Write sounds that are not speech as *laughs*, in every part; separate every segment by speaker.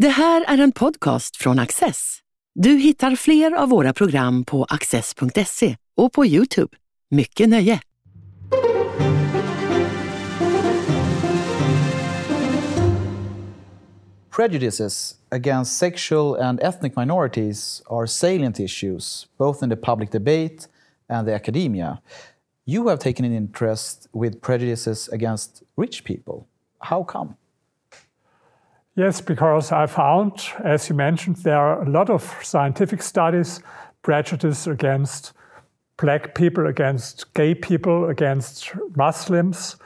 Speaker 1: Det här är en podcast från Access. Du hittar fler av våra program på access.se och på Youtube. Mycket nöje!
Speaker 2: Prejudices against sexual and ethnic minorities are salient issues, both in the public debate and the academia. You have taken an interest with prejudices against rich people. How come?
Speaker 3: Yes, because I found, as you mentioned, there are a lot of scientific studies, prejudice against black people, against gay people, against Muslims,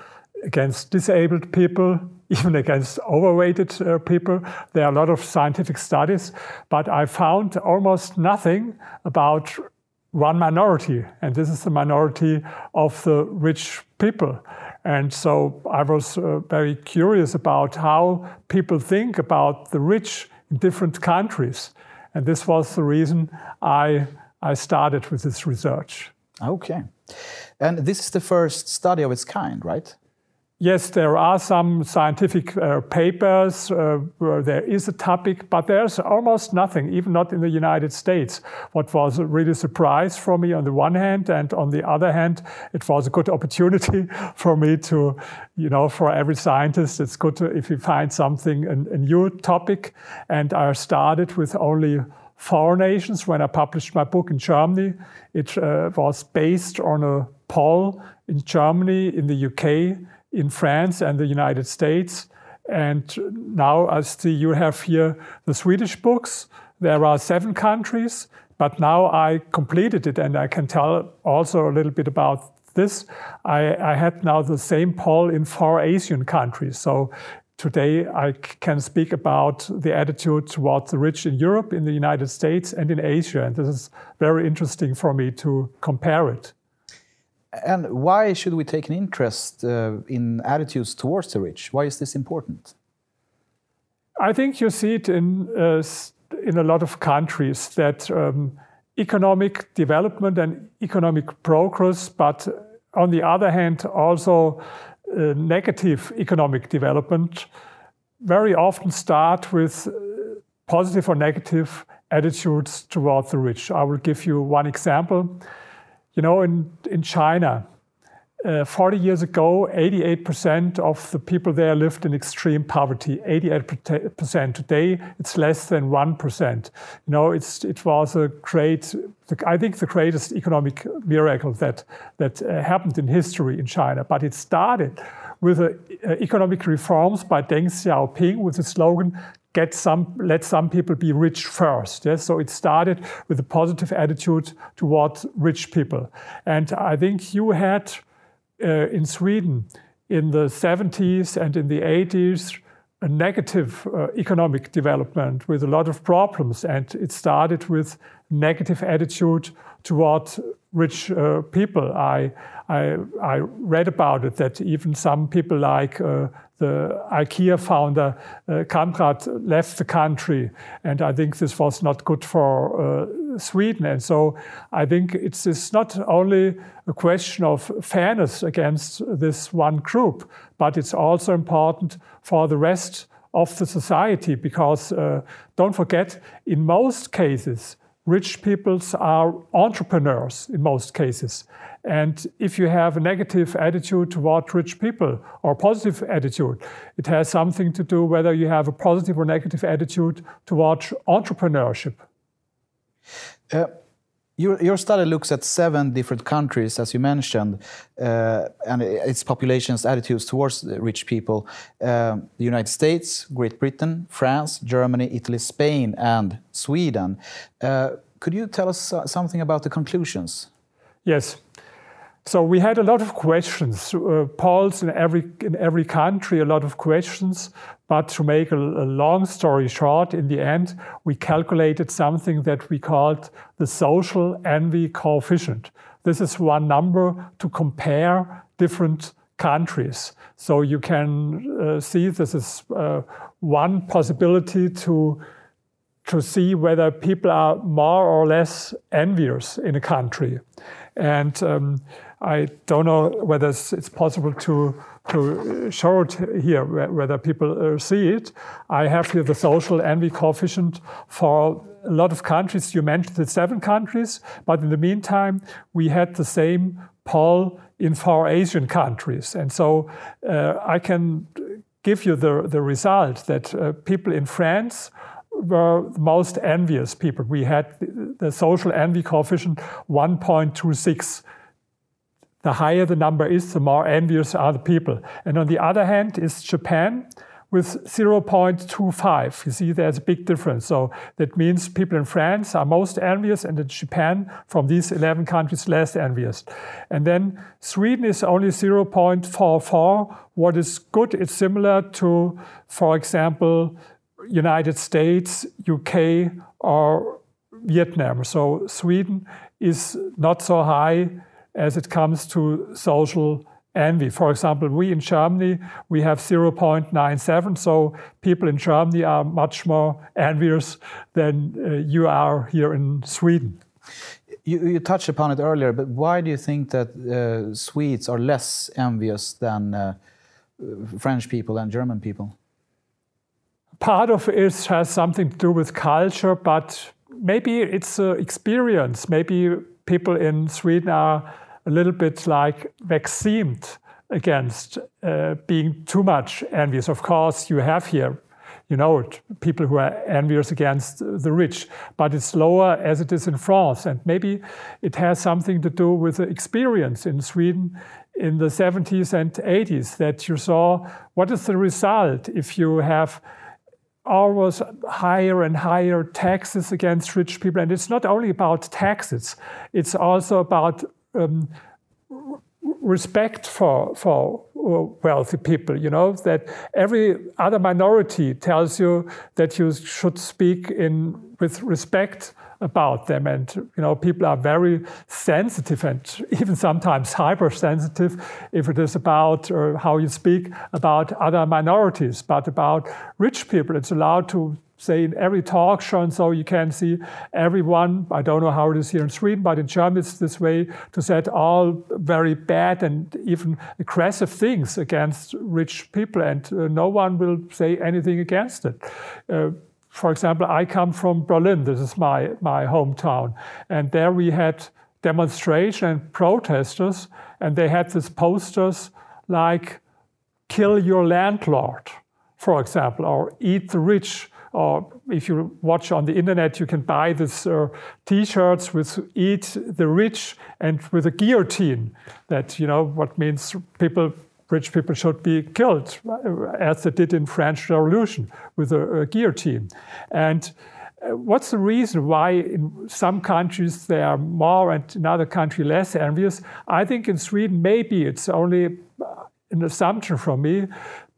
Speaker 3: against disabled people, *laughs* even against overweighted uh, people. There are a lot of scientific studies, but I found almost nothing about one minority, and this is the minority of the rich people. And so I was uh, very curious about how people think about the rich in different countries. And this was the reason I, I started with this research.
Speaker 2: Okay. And this is the first study of its kind, right?
Speaker 3: Yes, there are some scientific uh, papers uh, where there is a topic, but there's almost nothing, even not in the United States. What was really a surprise for me on the one hand, and on the other hand, it was a good opportunity *laughs* for me to, you know, for every scientist, it's good to, if you find something, a, a new topic. And I started with only four nations when I published my book in Germany. It uh, was based on a poll in Germany, in the UK, in France and the United States. And now, as the, you have here the Swedish books, there are seven countries, but now I completed it and I can tell also a little bit about this. I, I had now the same poll in four Asian countries. So today I can speak about the attitude towards the rich in Europe, in the United States, and in Asia. And this is very interesting for me to compare it.
Speaker 2: And why should we take an interest uh, in attitudes towards the rich? Why is this important?
Speaker 3: I think you see it in, uh, in a lot of countries that um, economic development and economic progress, but on the other hand, also uh, negative economic development, very often start with uh, positive or negative attitudes towards the rich. I will give you one example. You know, in, in China, uh, 40 years ago, 88% of the people there lived in extreme poverty. 88%. Today, it's less than 1%. You know, it's, it was a great, I think the greatest economic miracle that, that uh, happened in history in China. But it started with uh, economic reforms by Deng Xiaoping with the slogan, get some, let some people be rich first. Yes? So it started with a positive attitude towards rich people. And I think you had uh, in Sweden in the 70s and in the 80s a negative uh, economic development with a lot of problems. And it started with negative attitude towards rich uh, people. I, I, I, read about it that even some people like uh, the IKEA founder uh, Kamprad left the country, and I think this was not good for uh, Sweden. And so I think it's, it's not only a question of fairness against this one group, but it's also important for the rest of the society because uh, don't forget, in most cases, rich peoples are entrepreneurs in most cases. And if you have a negative attitude toward rich people or positive attitude, it has something to do whether you have a positive or negative attitude toward entrepreneurship.
Speaker 2: Uh, your, your, study looks at seven different countries, as you mentioned, uh, and its population's attitudes towards rich people. Uh, the United States, Great Britain, France, Germany, Italy, Spain, and Sweden. Uh, could you tell us something about the conclusions?
Speaker 3: Yes. So we had a lot of questions, uh, polls in every in every country, a lot of questions. But to make a, a, long story short, in the end, we calculated something that we called the social envy coefficient. This is one number to compare different countries. So you can uh, see this is uh, one possibility to to see whether people are more or less envious in a country. And um, I don't know whether it's possible to to show it here, whether people uh, see it. I have here the social envy coefficient for a lot of countries. You mentioned the seven countries, but in the meantime, we had the same poll in four Asian countries. And so uh, I can give you the, the result that uh, people in France were the most envious people. We had the, the social envy coefficient 1.26 the higher the number is, the more envious are the people. And on the other hand is Japan with 0.25. You see, there's a big difference. So that means people in France are most envious, and in Japan, from these 11 countries, less envious. And then Sweden is only 0.44. What is good, it's similar to, for example, United States, UK, or Vietnam. So Sweden is not so high as it comes to social envy. For example, we in Germany, we have 0.97, so people in Germany are much more envious than uh, you are here in Sweden.
Speaker 2: You, you, touched upon it earlier, but why do you think that uh, Swedes are less envious than uh, French people and German people?
Speaker 3: Part of it has something to do with culture, but maybe it's experience. Maybe people in Sweden are a little bit like vaccinated against uh, being too much envious. Of course, you have here, you know, people who are envious against the rich, but it's lower as it is in France. And maybe it has something to do with the experience in Sweden in the 70s and 80s that you saw what is the result if you have always higher and higher taxes against rich people. And it's not only about taxes, it's also about um, respect for for wealthy people. You know that every other minority tells you that you should speak in with respect about them, and you know people are very sensitive and *laughs* even sometimes hypersensitive if it is about uh, how you speak about other minorities, but about rich people, it's allowed to say in every talk show, and so you can see everyone. I don't know how it is here in Sweden, but in Germany it's this way to say all very bad and even aggressive things against rich people, and uh, no one will say anything against it. Uh, for example, I come from Berlin. This is my my hometown, and there we had demonstration and protesters, and they had these posters like "Kill your landlord," for example, or "Eat the rich." Or if you watch on the internet, you can buy these uh, T-shirts with "Eat the Rich" and with a guillotine. That you know what means people, rich people should be killed, uh, as they did in French Revolution with a, a guillotine. And uh, what's the reason why in some countries they are more and in other countries less envious? I think in Sweden maybe it's only uh, an assumption from me.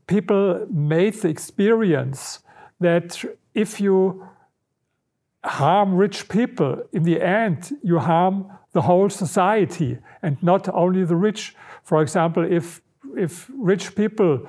Speaker 3: People made the experience that if you harm rich people, in the end, you harm the whole society and not only the rich. For example, if, if rich people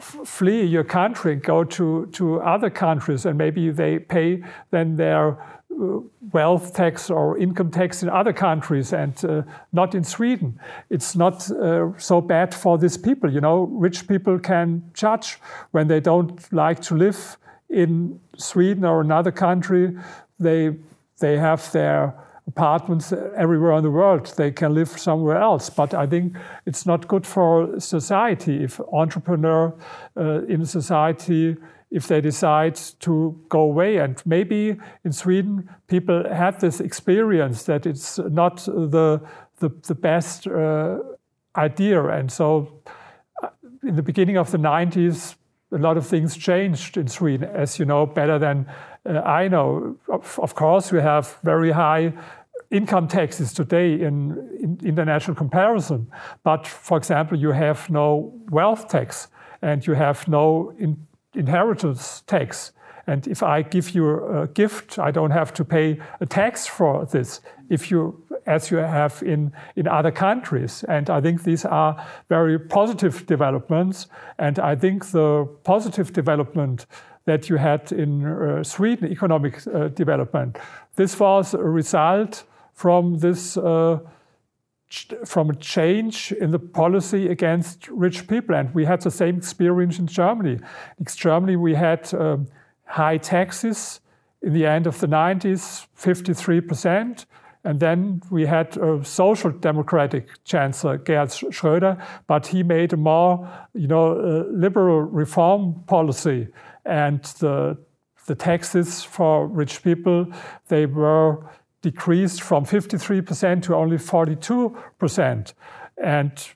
Speaker 3: flee your country and go to, to other countries and maybe they pay then their uh, wealth tax or income tax in other countries and uh, not in Sweden. It's not uh, so bad for these people. You know, rich people can judge when they don't like to live in Sweden or another country, they they have their apartments everywhere in the world. They can live somewhere else. But I think it's not good for society if entrepreneur uh, in society if they decide to go away. And maybe in Sweden, people had this experience that it's not the the, the best uh, idea. And so, uh, in the beginning of the 90s, a lot of things changed in Sweden, as you know better than uh, I know. Of, of, course, we have very high income taxes today in, in, international comparison. But for example, you have no wealth tax and you have no in, inheritance tax. And if I give you a gift, I don't have to pay a tax for this. If you as you have in, in other countries. And I think these are very positive developments. And I think the positive development that you had in uh, Sweden, economic uh, development, this was a result from this uh, from a change in the policy against rich people. And we had the same experience in Germany. In Germany, we had um, high taxes in the end of the 90s, 53%. And then we had a social democratic chancellor, Gerhard Schröder, but he made a more, you know, liberal reform policy. And the, the taxes for rich people, they were decreased from 53% to only 42%. And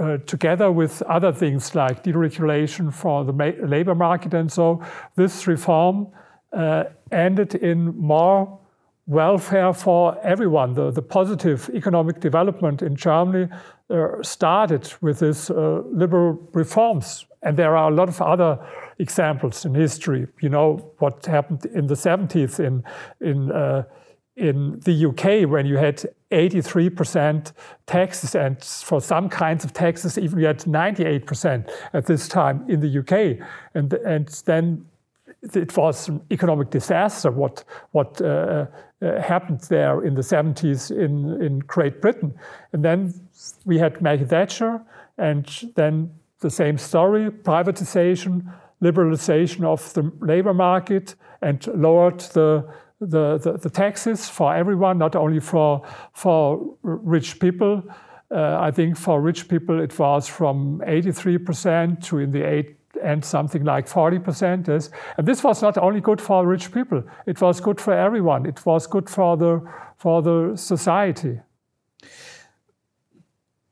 Speaker 3: uh, together with other things like deregulation for the labor market and so, this reform uh, ended in more welfare for everyone. The, the positive economic development in Germany uh, started with these uh, liberal reforms. And there are a lot of other examples in history. You know what happened in the 70s in, in uh, in the UK when you had 83% taxes, and for some kinds of taxes, even you had 98% at this time in the UK. And, and then it was an economic disaster what, what uh, uh, happened there in the 70s in, in Great Britain. And then we had Maggie Thatcher, and then the same story privatization, liberalization of the labor market, and lowered the the, the, the, taxes for everyone, not only for, for rich people. Uh, I think for rich people it was from 83% to in the eight and something like 40%. Is, and this was not only good for rich people, it was good for everyone. It was good for the, for the society.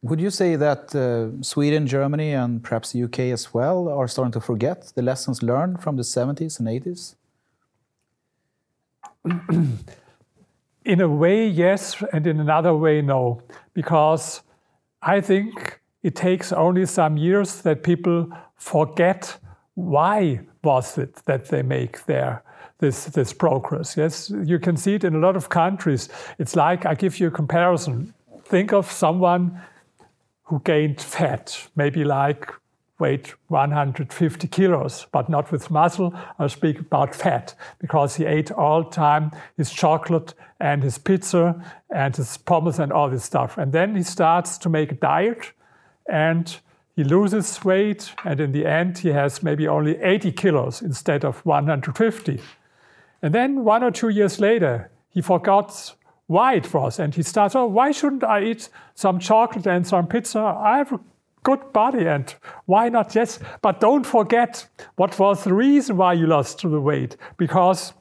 Speaker 2: Would you say that uh, Sweden, Germany, and perhaps the UK as well are starting to forget the lessons learned from the 70s and 80s?
Speaker 3: In a way, yes, and in another way, no. Because I think it takes only some years that people forget why was it that they make their this this progress. Yes, you can see it in a lot of countries. It's like I give you a comparison. Think of someone who gained fat, maybe like weighed 150 kilos, but not with muscle. I speak about fat because he ate all time his chocolate and his pizza and his pommes and all this stuff. And then he starts to make a diet and he loses weight. And in the end, he has maybe only 80 kilos instead of 150. And then one or two years later, he forgot why it was. And he starts, oh, why shouldn't I eat some chocolate and some pizza? I have good body and why not? Yes but don't forget what was the reason why you lost the weight because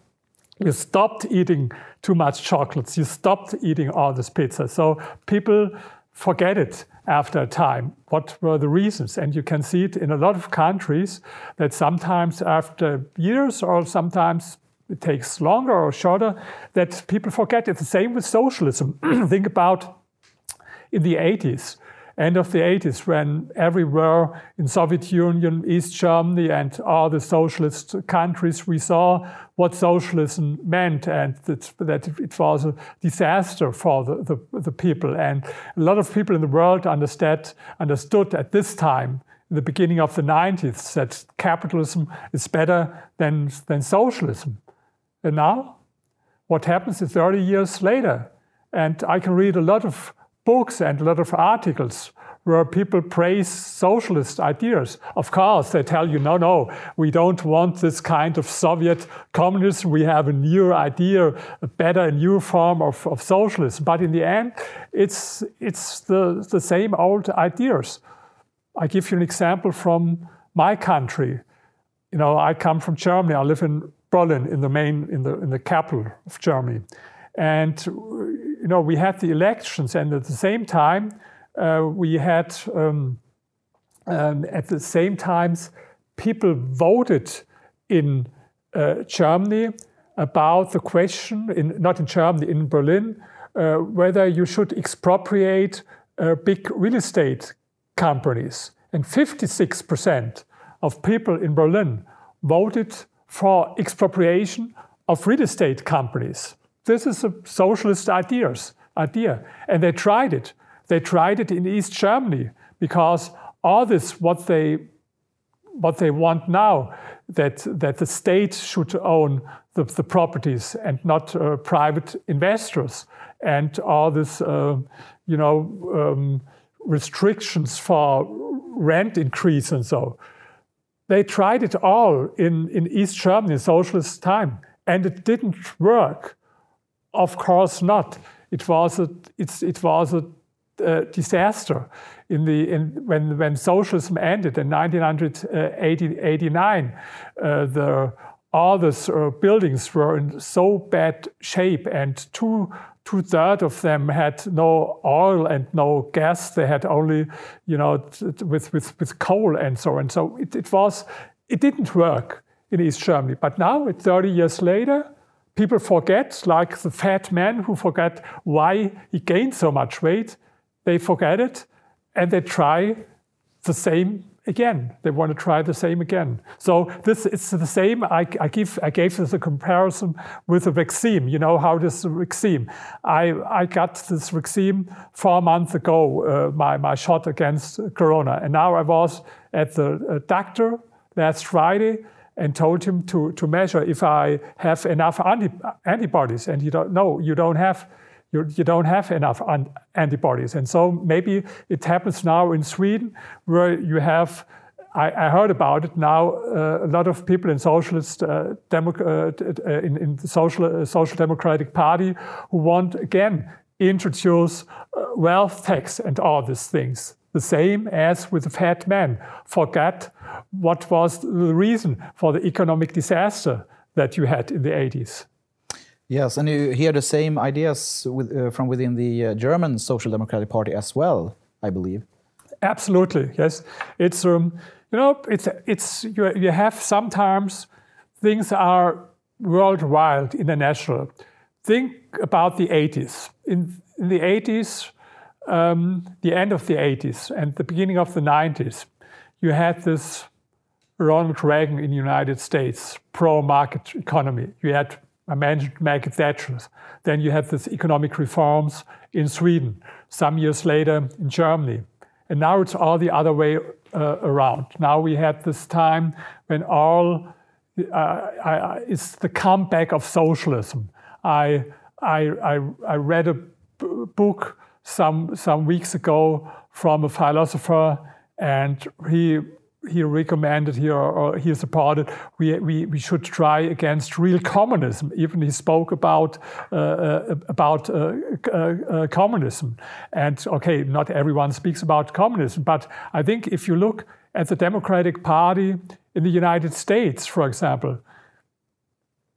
Speaker 3: you stopped eating too much chocolates. You stopped eating all this pizza. So people forget it after a time. What were the reasons? And you can see it in a lot of countries that sometimes after years or sometimes it takes longer or shorter that people forget. It the same with socialism. *clears throat* Think about in the 80s end of the 80s when everywhere in Soviet Union, East Germany, and all the socialist countries, we saw what socialism meant and that, that it was a disaster for the, the, the, people. And a lot of people in the world understood, understood at this time, in the beginning of the 90s, that capitalism is better than, than socialism. And now, what happens is 30 years later, and I can read a lot of books and a lot of articles where people praise socialist ideas. Of course, they tell you, no, no, we don't want this kind of Soviet communism. We have a new idea, a better, a new form of, of socialism. But in the end, it's, it's the, the same old ideas. I give you an example from my country. You know, I come from Germany. I live in Berlin, in the main, in the, in the capital of Germany. And you know, we had the elections, and at the same time, uh, we had um, um, at the same times people voted in uh, Germany about the question, in, not in Germany, in Berlin, uh, whether you should expropriate uh, big real estate companies. And 56% of people in Berlin voted for expropriation of real estate companies. This is a socialist ideas, idea. And they tried it. They tried it in East Germany because all this, what they what they want now that that the state should own the, the properties and not uh, private investors and all this uh, you know um, restrictions for rent increase and so they tried it all in, in East Germany, socialist time, and it didn't work. Of course not. It was a, it was a uh, disaster in the in, when when socialism ended in 1989. Uh, the all the uh, buildings were in so bad shape, and two two thirds of them had no oil and no gas. They had only, you know, with, with, with coal and so on. So it, it was, it didn't work in East Germany. But now, 30 years later, people forget, like the fat man who forgot why he gained so much weight. They forget it and they try the same again. They want to try the same again. So this it's the same. I, I give I gave this a comparison with a vaccine. You know how this vaccine. I I got this vaccine four months ago. Uh, my my shot against corona, and now I was at the uh, doctor last Friday and told him to to measure if I have enough anti, antibodies, and you don't know you don't have you, you don't have enough antibodies. And so maybe it happens now in Sweden where you have. I, I heard about it now. Uh, a lot of people in socialist, uh, demo, uh, uh in, in, the social, uh, social democratic party, who want again introduce uh, wealth tax and all these things. The same as with the fat man. Forget what was the reason for the economic disaster that you had in the 80s.
Speaker 2: Yes, and you hear the same ideas with, uh, from within the uh, German Social Democratic Party as well, I believe.
Speaker 3: Absolutely, yes. It's um, you know, it's it's you, you have sometimes things are worldwide, international. Think about the 80s. In, in the 80s, um, the end of the 80s and the beginning of the 90s, you had this Ronald Reagan in the United States, pro-market economy. You had I mentioned Margaret Thatcher. Then you had these economic reforms in Sweden, some years later in Germany. And now it's all the other way uh, around. Now we had this time when all uh, I, it's the comeback of socialism. I, I, I, I read a book some, some weeks ago from a philosopher, and he he recommended here or he supported we, we, we should try against real communism. Even he spoke about uh, uh about uh, uh, uh, communism. And okay, not everyone speaks about communism, but I think if you look at the Democratic Party in the United States, for example,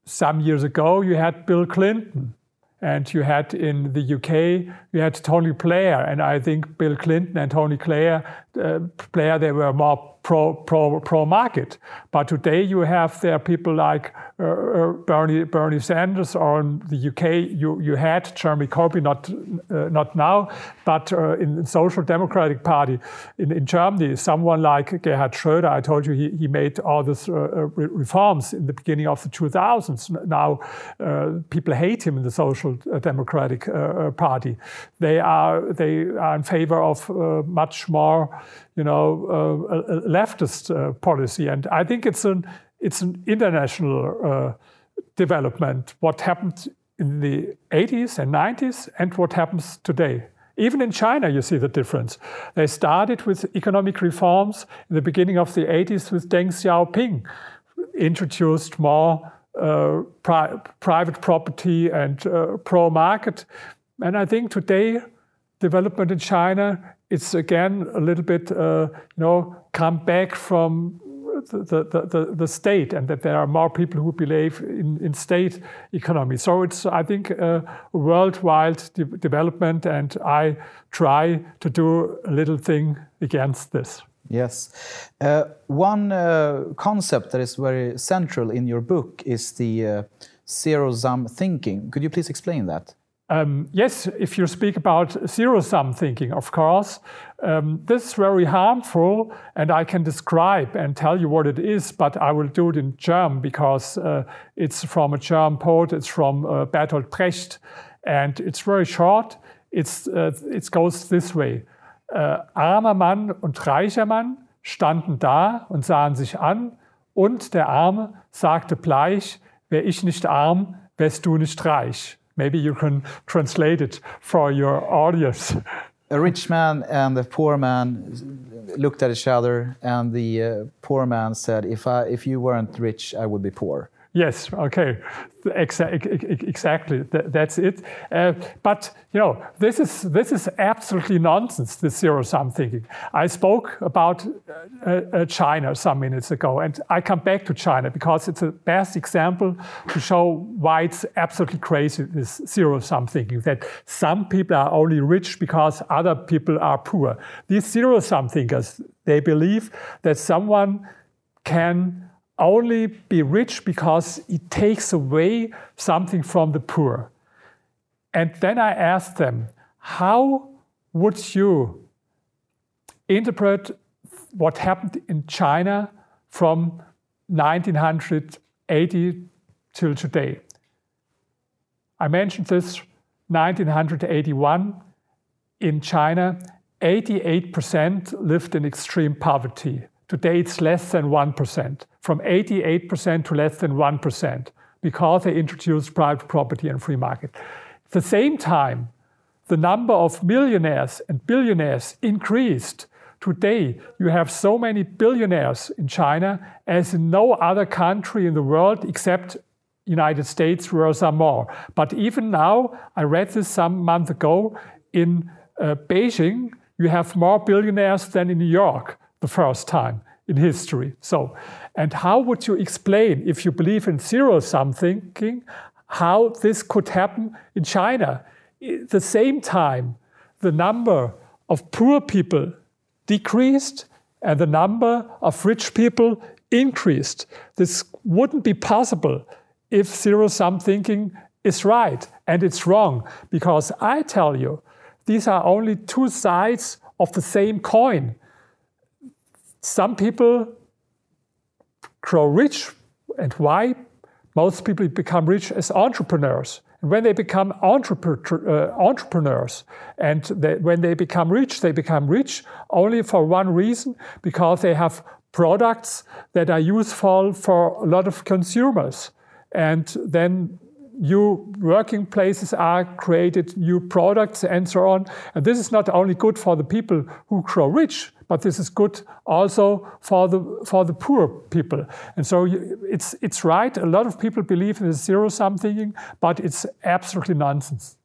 Speaker 3: some years ago you had Bill Clinton. And you had in the UK, you had Tony Blair, and I think Bill Clinton and Tony Blair, uh, Blair they were more pro, pro, pro market. But today you have there people like uh, uh Bernie, Bernie Sanders, or in the UK you, you had Jeremy Corbyn, not, uh, not now, but uh, in Social Democratic Party in, in Germany, someone like Gerhard Schröder, I told you he, he made all these uh, uh, reforms in the beginning of the 2000s. Now people hate him in the Social Democratic Party. They are, they are in favor of much more you know, uh, leftist uh, policy. And I think it's an it's an international uh, development. What happened in the 80s and 90s, and what happens today. Even in China, you see the difference. They started with economic reforms in the beginning of the 80s with Deng Xiaoping, introduced more uh, pri private property and uh, pro market. And I think today, development in China it's again a little bit, uh, you know, come back from the, the, the, the, state and that there are more people who believe in, in state economy. So it's, I think, a worldwide de development, and I try to do a little thing against this.
Speaker 2: Yes. Uh, one uh, concept that is very central in your book is the uh, zero sum thinking. Could you please explain that?
Speaker 3: Um, yes, if you speak about zero-sum thinking, of course, um, this is very harmful, and I can describe and tell you what it is, but I will do it in German because uh, it's from a German poet, it's from uh, Bertolt Brecht, and it's very short. It's, uh, it goes this way. Uh, armer Mann und reicher Mann standen da und sahen sich an, und der Arme sagte bleich, wär ich nicht arm, wärst du nicht reich. Maybe you can translate it for your audience.
Speaker 2: A rich man and a poor man looked at each other, and the uh, poor man said, if, I, if you weren't rich, I would be poor.
Speaker 3: Yes, okay, exactly. That's it. Uh, but you know, this is this is absolutely nonsense. This zero-sum thinking. I spoke about uh, uh, China some minutes ago, and I come back to China because it's a best example to show why it's absolutely crazy. This zero-sum thinking that some people are only rich because other people are poor. These zero-sum thinkers they believe that someone can only be rich because it takes away something from the poor. And then I asked them, how would you interpret what happened in China from 1980 till today? I mentioned this 1981 in China, 88% lived in extreme poverty. Today it's less than 1%, from 88% to less than 1%, because they introduced private property and free market. At the same time, the number of millionaires and billionaires increased. Today, you have so many billionaires in China as in no other country in the world except United States, where some more. But even now, I read this some month ago, in uh, Beijing, you have more billionaires than in New York the first time in history. So, and how would you explain, if you believe in zero sum thinking, how this could happen in China? At the same time, the number of poor people decreased and the number of rich people increased. This wouldn't be possible if zero sum thinking is right and it's wrong because I tell you, these are only two sides of the same coin some people grow rich. And why? Most people become rich as entrepreneurs. And when they become entrepre- uh, entrepreneurs and they, when they become rich, they become rich only for one reason because they have products that are useful for a lot of consumers. And then new working places are created, new products, and so on. And this is not only good for the people who grow rich, but this is good also for the for the poor people. And so it's it's right. A lot of people believe in the zero sum thinking, but it's absolutely nonsense.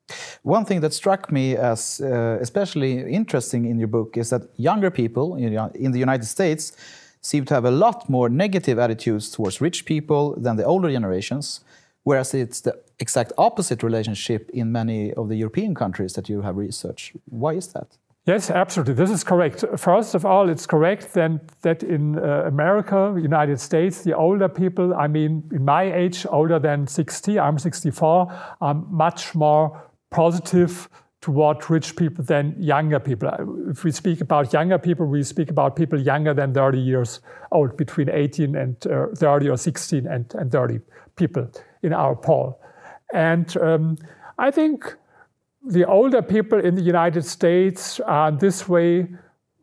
Speaker 2: One thing that struck me as uh, especially interesting in your book is that younger people in the United States seem to have a lot more negative attitudes towards rich people than the older generations, whereas it's the exact opposite relationship in many of the European countries that you have researched. Why is that?
Speaker 3: Yes, absolutely. This is correct. First of all, it's correct then that in uh, America, United States, the older people, I mean, in my age, older than 60, I'm 64, are much more positive toward rich people than younger people. If we speak about younger people, we speak about people younger than 30 years old, between 18 and uh, 30 or 16 and, and 30 people in our poll. And um, I think the older people in the United States are this way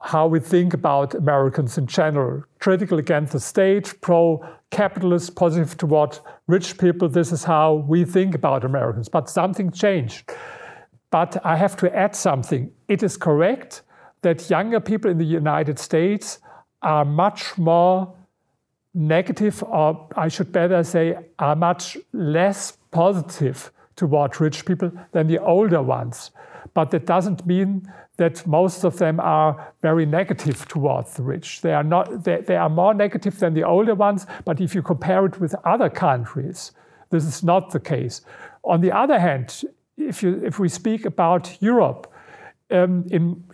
Speaker 3: how we think about Americans in general. Critical against the state, pro capitalist, positive toward rich people. This is how we think about Americans. But something changed. But I have to add something. It is correct that younger people in the United States are much more negative, or I should better say, are much less positive toward rich people than the older ones. But that doesn't mean that most of them are very negative towards the rich. They are not. They, they are more negative than the older ones. But if you compare it with other countries, this is not the case. On the other hand, if you if we speak about Europe, um, in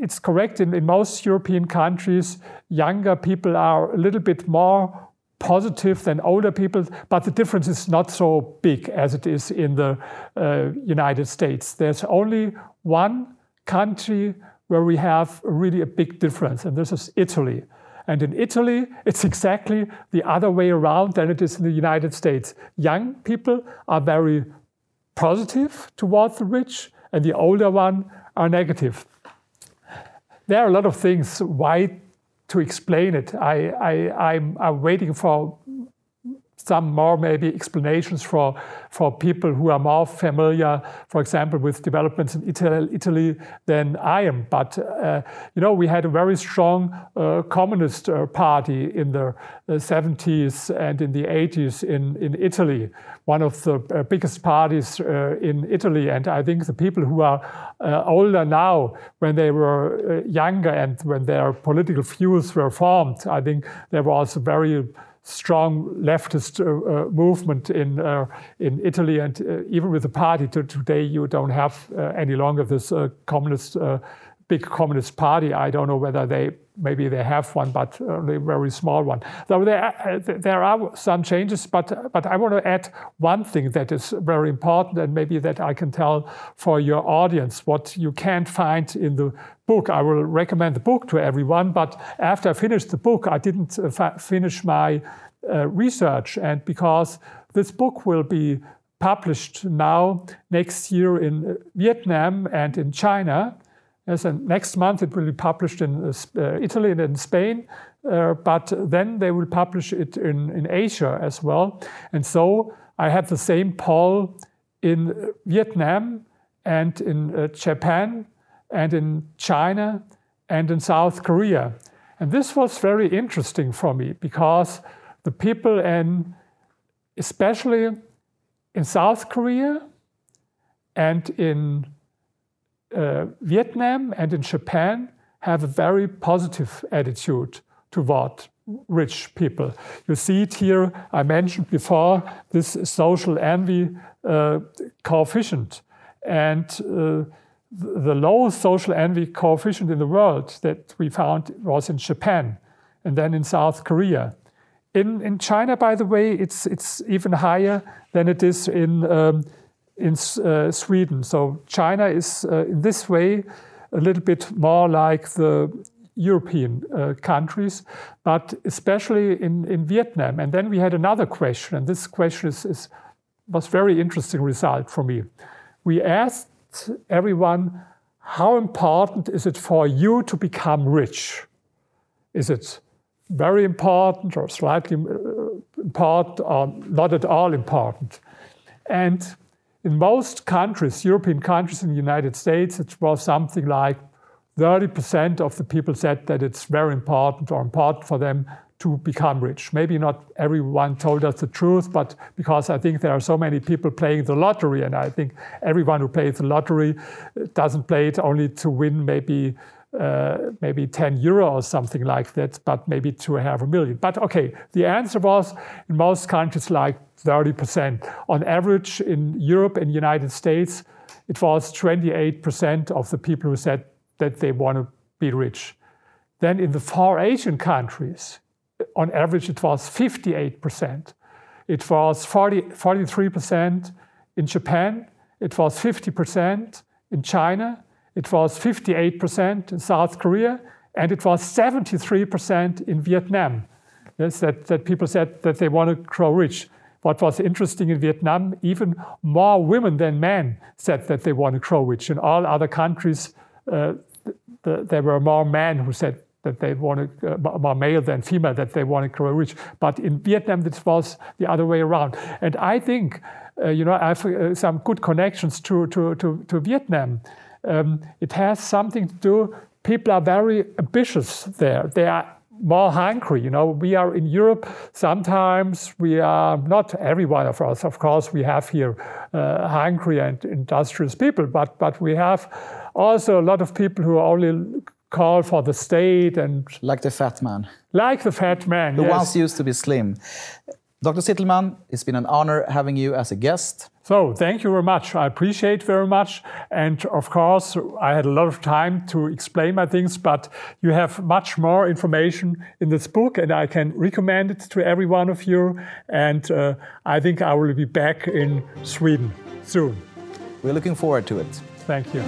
Speaker 3: it's correct in, in most European countries, younger people are a little bit more positive than older people, but the difference is not so big as it is in the uh, United States. There's only one country where we have really a big difference, and this is Italy. And in Italy, it's exactly the other way around than it is in the United States. Young people are very positive towards the rich, and the older one are negative. There are a lot of things why to explain it. I, I, I'm, I'm waiting for some more maybe explanations for, for people who are more familiar, for example, with developments in Italy Italy than I am. But, uh, you know, we had a very strong uh, communist uh, party in the 70s uh, and in the 80s in, in Italy, one of the uh, biggest parties uh, in Italy. And I think the people who are older now, when they were younger and when their political views were formed, I think there was a very strong leftist uh, uh, movement in uh, in Italy, and uh, even with the party to today, you don't have uh, any longer this uh, communist big communist party. I don't know whether they maybe they have one, but only a very small one. So there, there are some changes, but but I want to add one thing that is very important, and maybe that I can tell for your audience what you can't find in the book. I will recommend the book to everyone, but after I finished the book, I didn't uh, finish my uh, research, and because this book will be published now next year in uh, Vietnam and in China Yes, and next month it will be published in uh, uh, Italy and in Spain, uh, but then they will publish it in, in Asia as well. And so I had the same poll in Vietnam and in Japan and in China and in South Korea. And this was very interesting for me because the people in, especially in South Korea and in uh, Vietnam and in Japan have a very positive attitude toward rich people. You see it here, I mentioned before, this social envy uh, coefficient. And uh, the lowest social envy coefficient in the world that we found was in Japan and then in South Korea. In, in China, by the way, it's, it's even higher than it is in um, in uh, Sweden. So China is uh, in this way a little bit more like the European uh, countries, but especially in, in Vietnam. And then we had another question, and this question is, is was very interesting result for me. We asked everyone, how important is it for you to become rich? Is it very important or slightly uh, important or not at all important? And in most countries, European countries in the United States, it was something like 30% of the people said that it's very important or important for them to become rich. Maybe not everyone told us the truth, but because I think there are so many people playing the lottery, and I think everyone who plays the lottery uh, doesn't play it only to win maybe uh, maybe 10 euro or something like that, but maybe to have a million. But okay, the answer was in most countries like 30%. On average, in Europe and United States, it was 28% of the people who said that they want to be rich. Then in the far Asian countries, on average, it was 58%. It was 40, 43% in Japan. It was 50% in China. It was 58% in South Korea. And it was 73% in Vietnam. Yes, that, that people said that they want to grow rich. What was interesting in Vietnam, even more women than men said that they want to grow rich. In all other countries, uh, the, there were more men who said that they want to, uh, more male than female, that they want to grow rich. But in Vietnam, this was the other way around. And I think, uh, you know, I have uh, some good connections to, to, to, to Vietnam. Um, it has something to do, people are very ambitious there. They are more hungry. You know, we are in Europe. Sometimes we are not every one of us. Of course, we have here uh, hungry and industrious people, but but we have also a lot of people who only call for the state and
Speaker 2: like the fat man.
Speaker 3: Like the fat man.
Speaker 2: The
Speaker 3: yes.
Speaker 2: ones used to be slim. Dr. Zitelmann, it's been an honor having you as a guest.
Speaker 3: So thank you very much. I appreciate very much. And of course, I had a lot of time to explain my things, but you have much more information in this book, and I can recommend it to every one of you. And uh, I think I will be back in Sweden soon.
Speaker 2: We're looking forward to it.
Speaker 3: Thank you.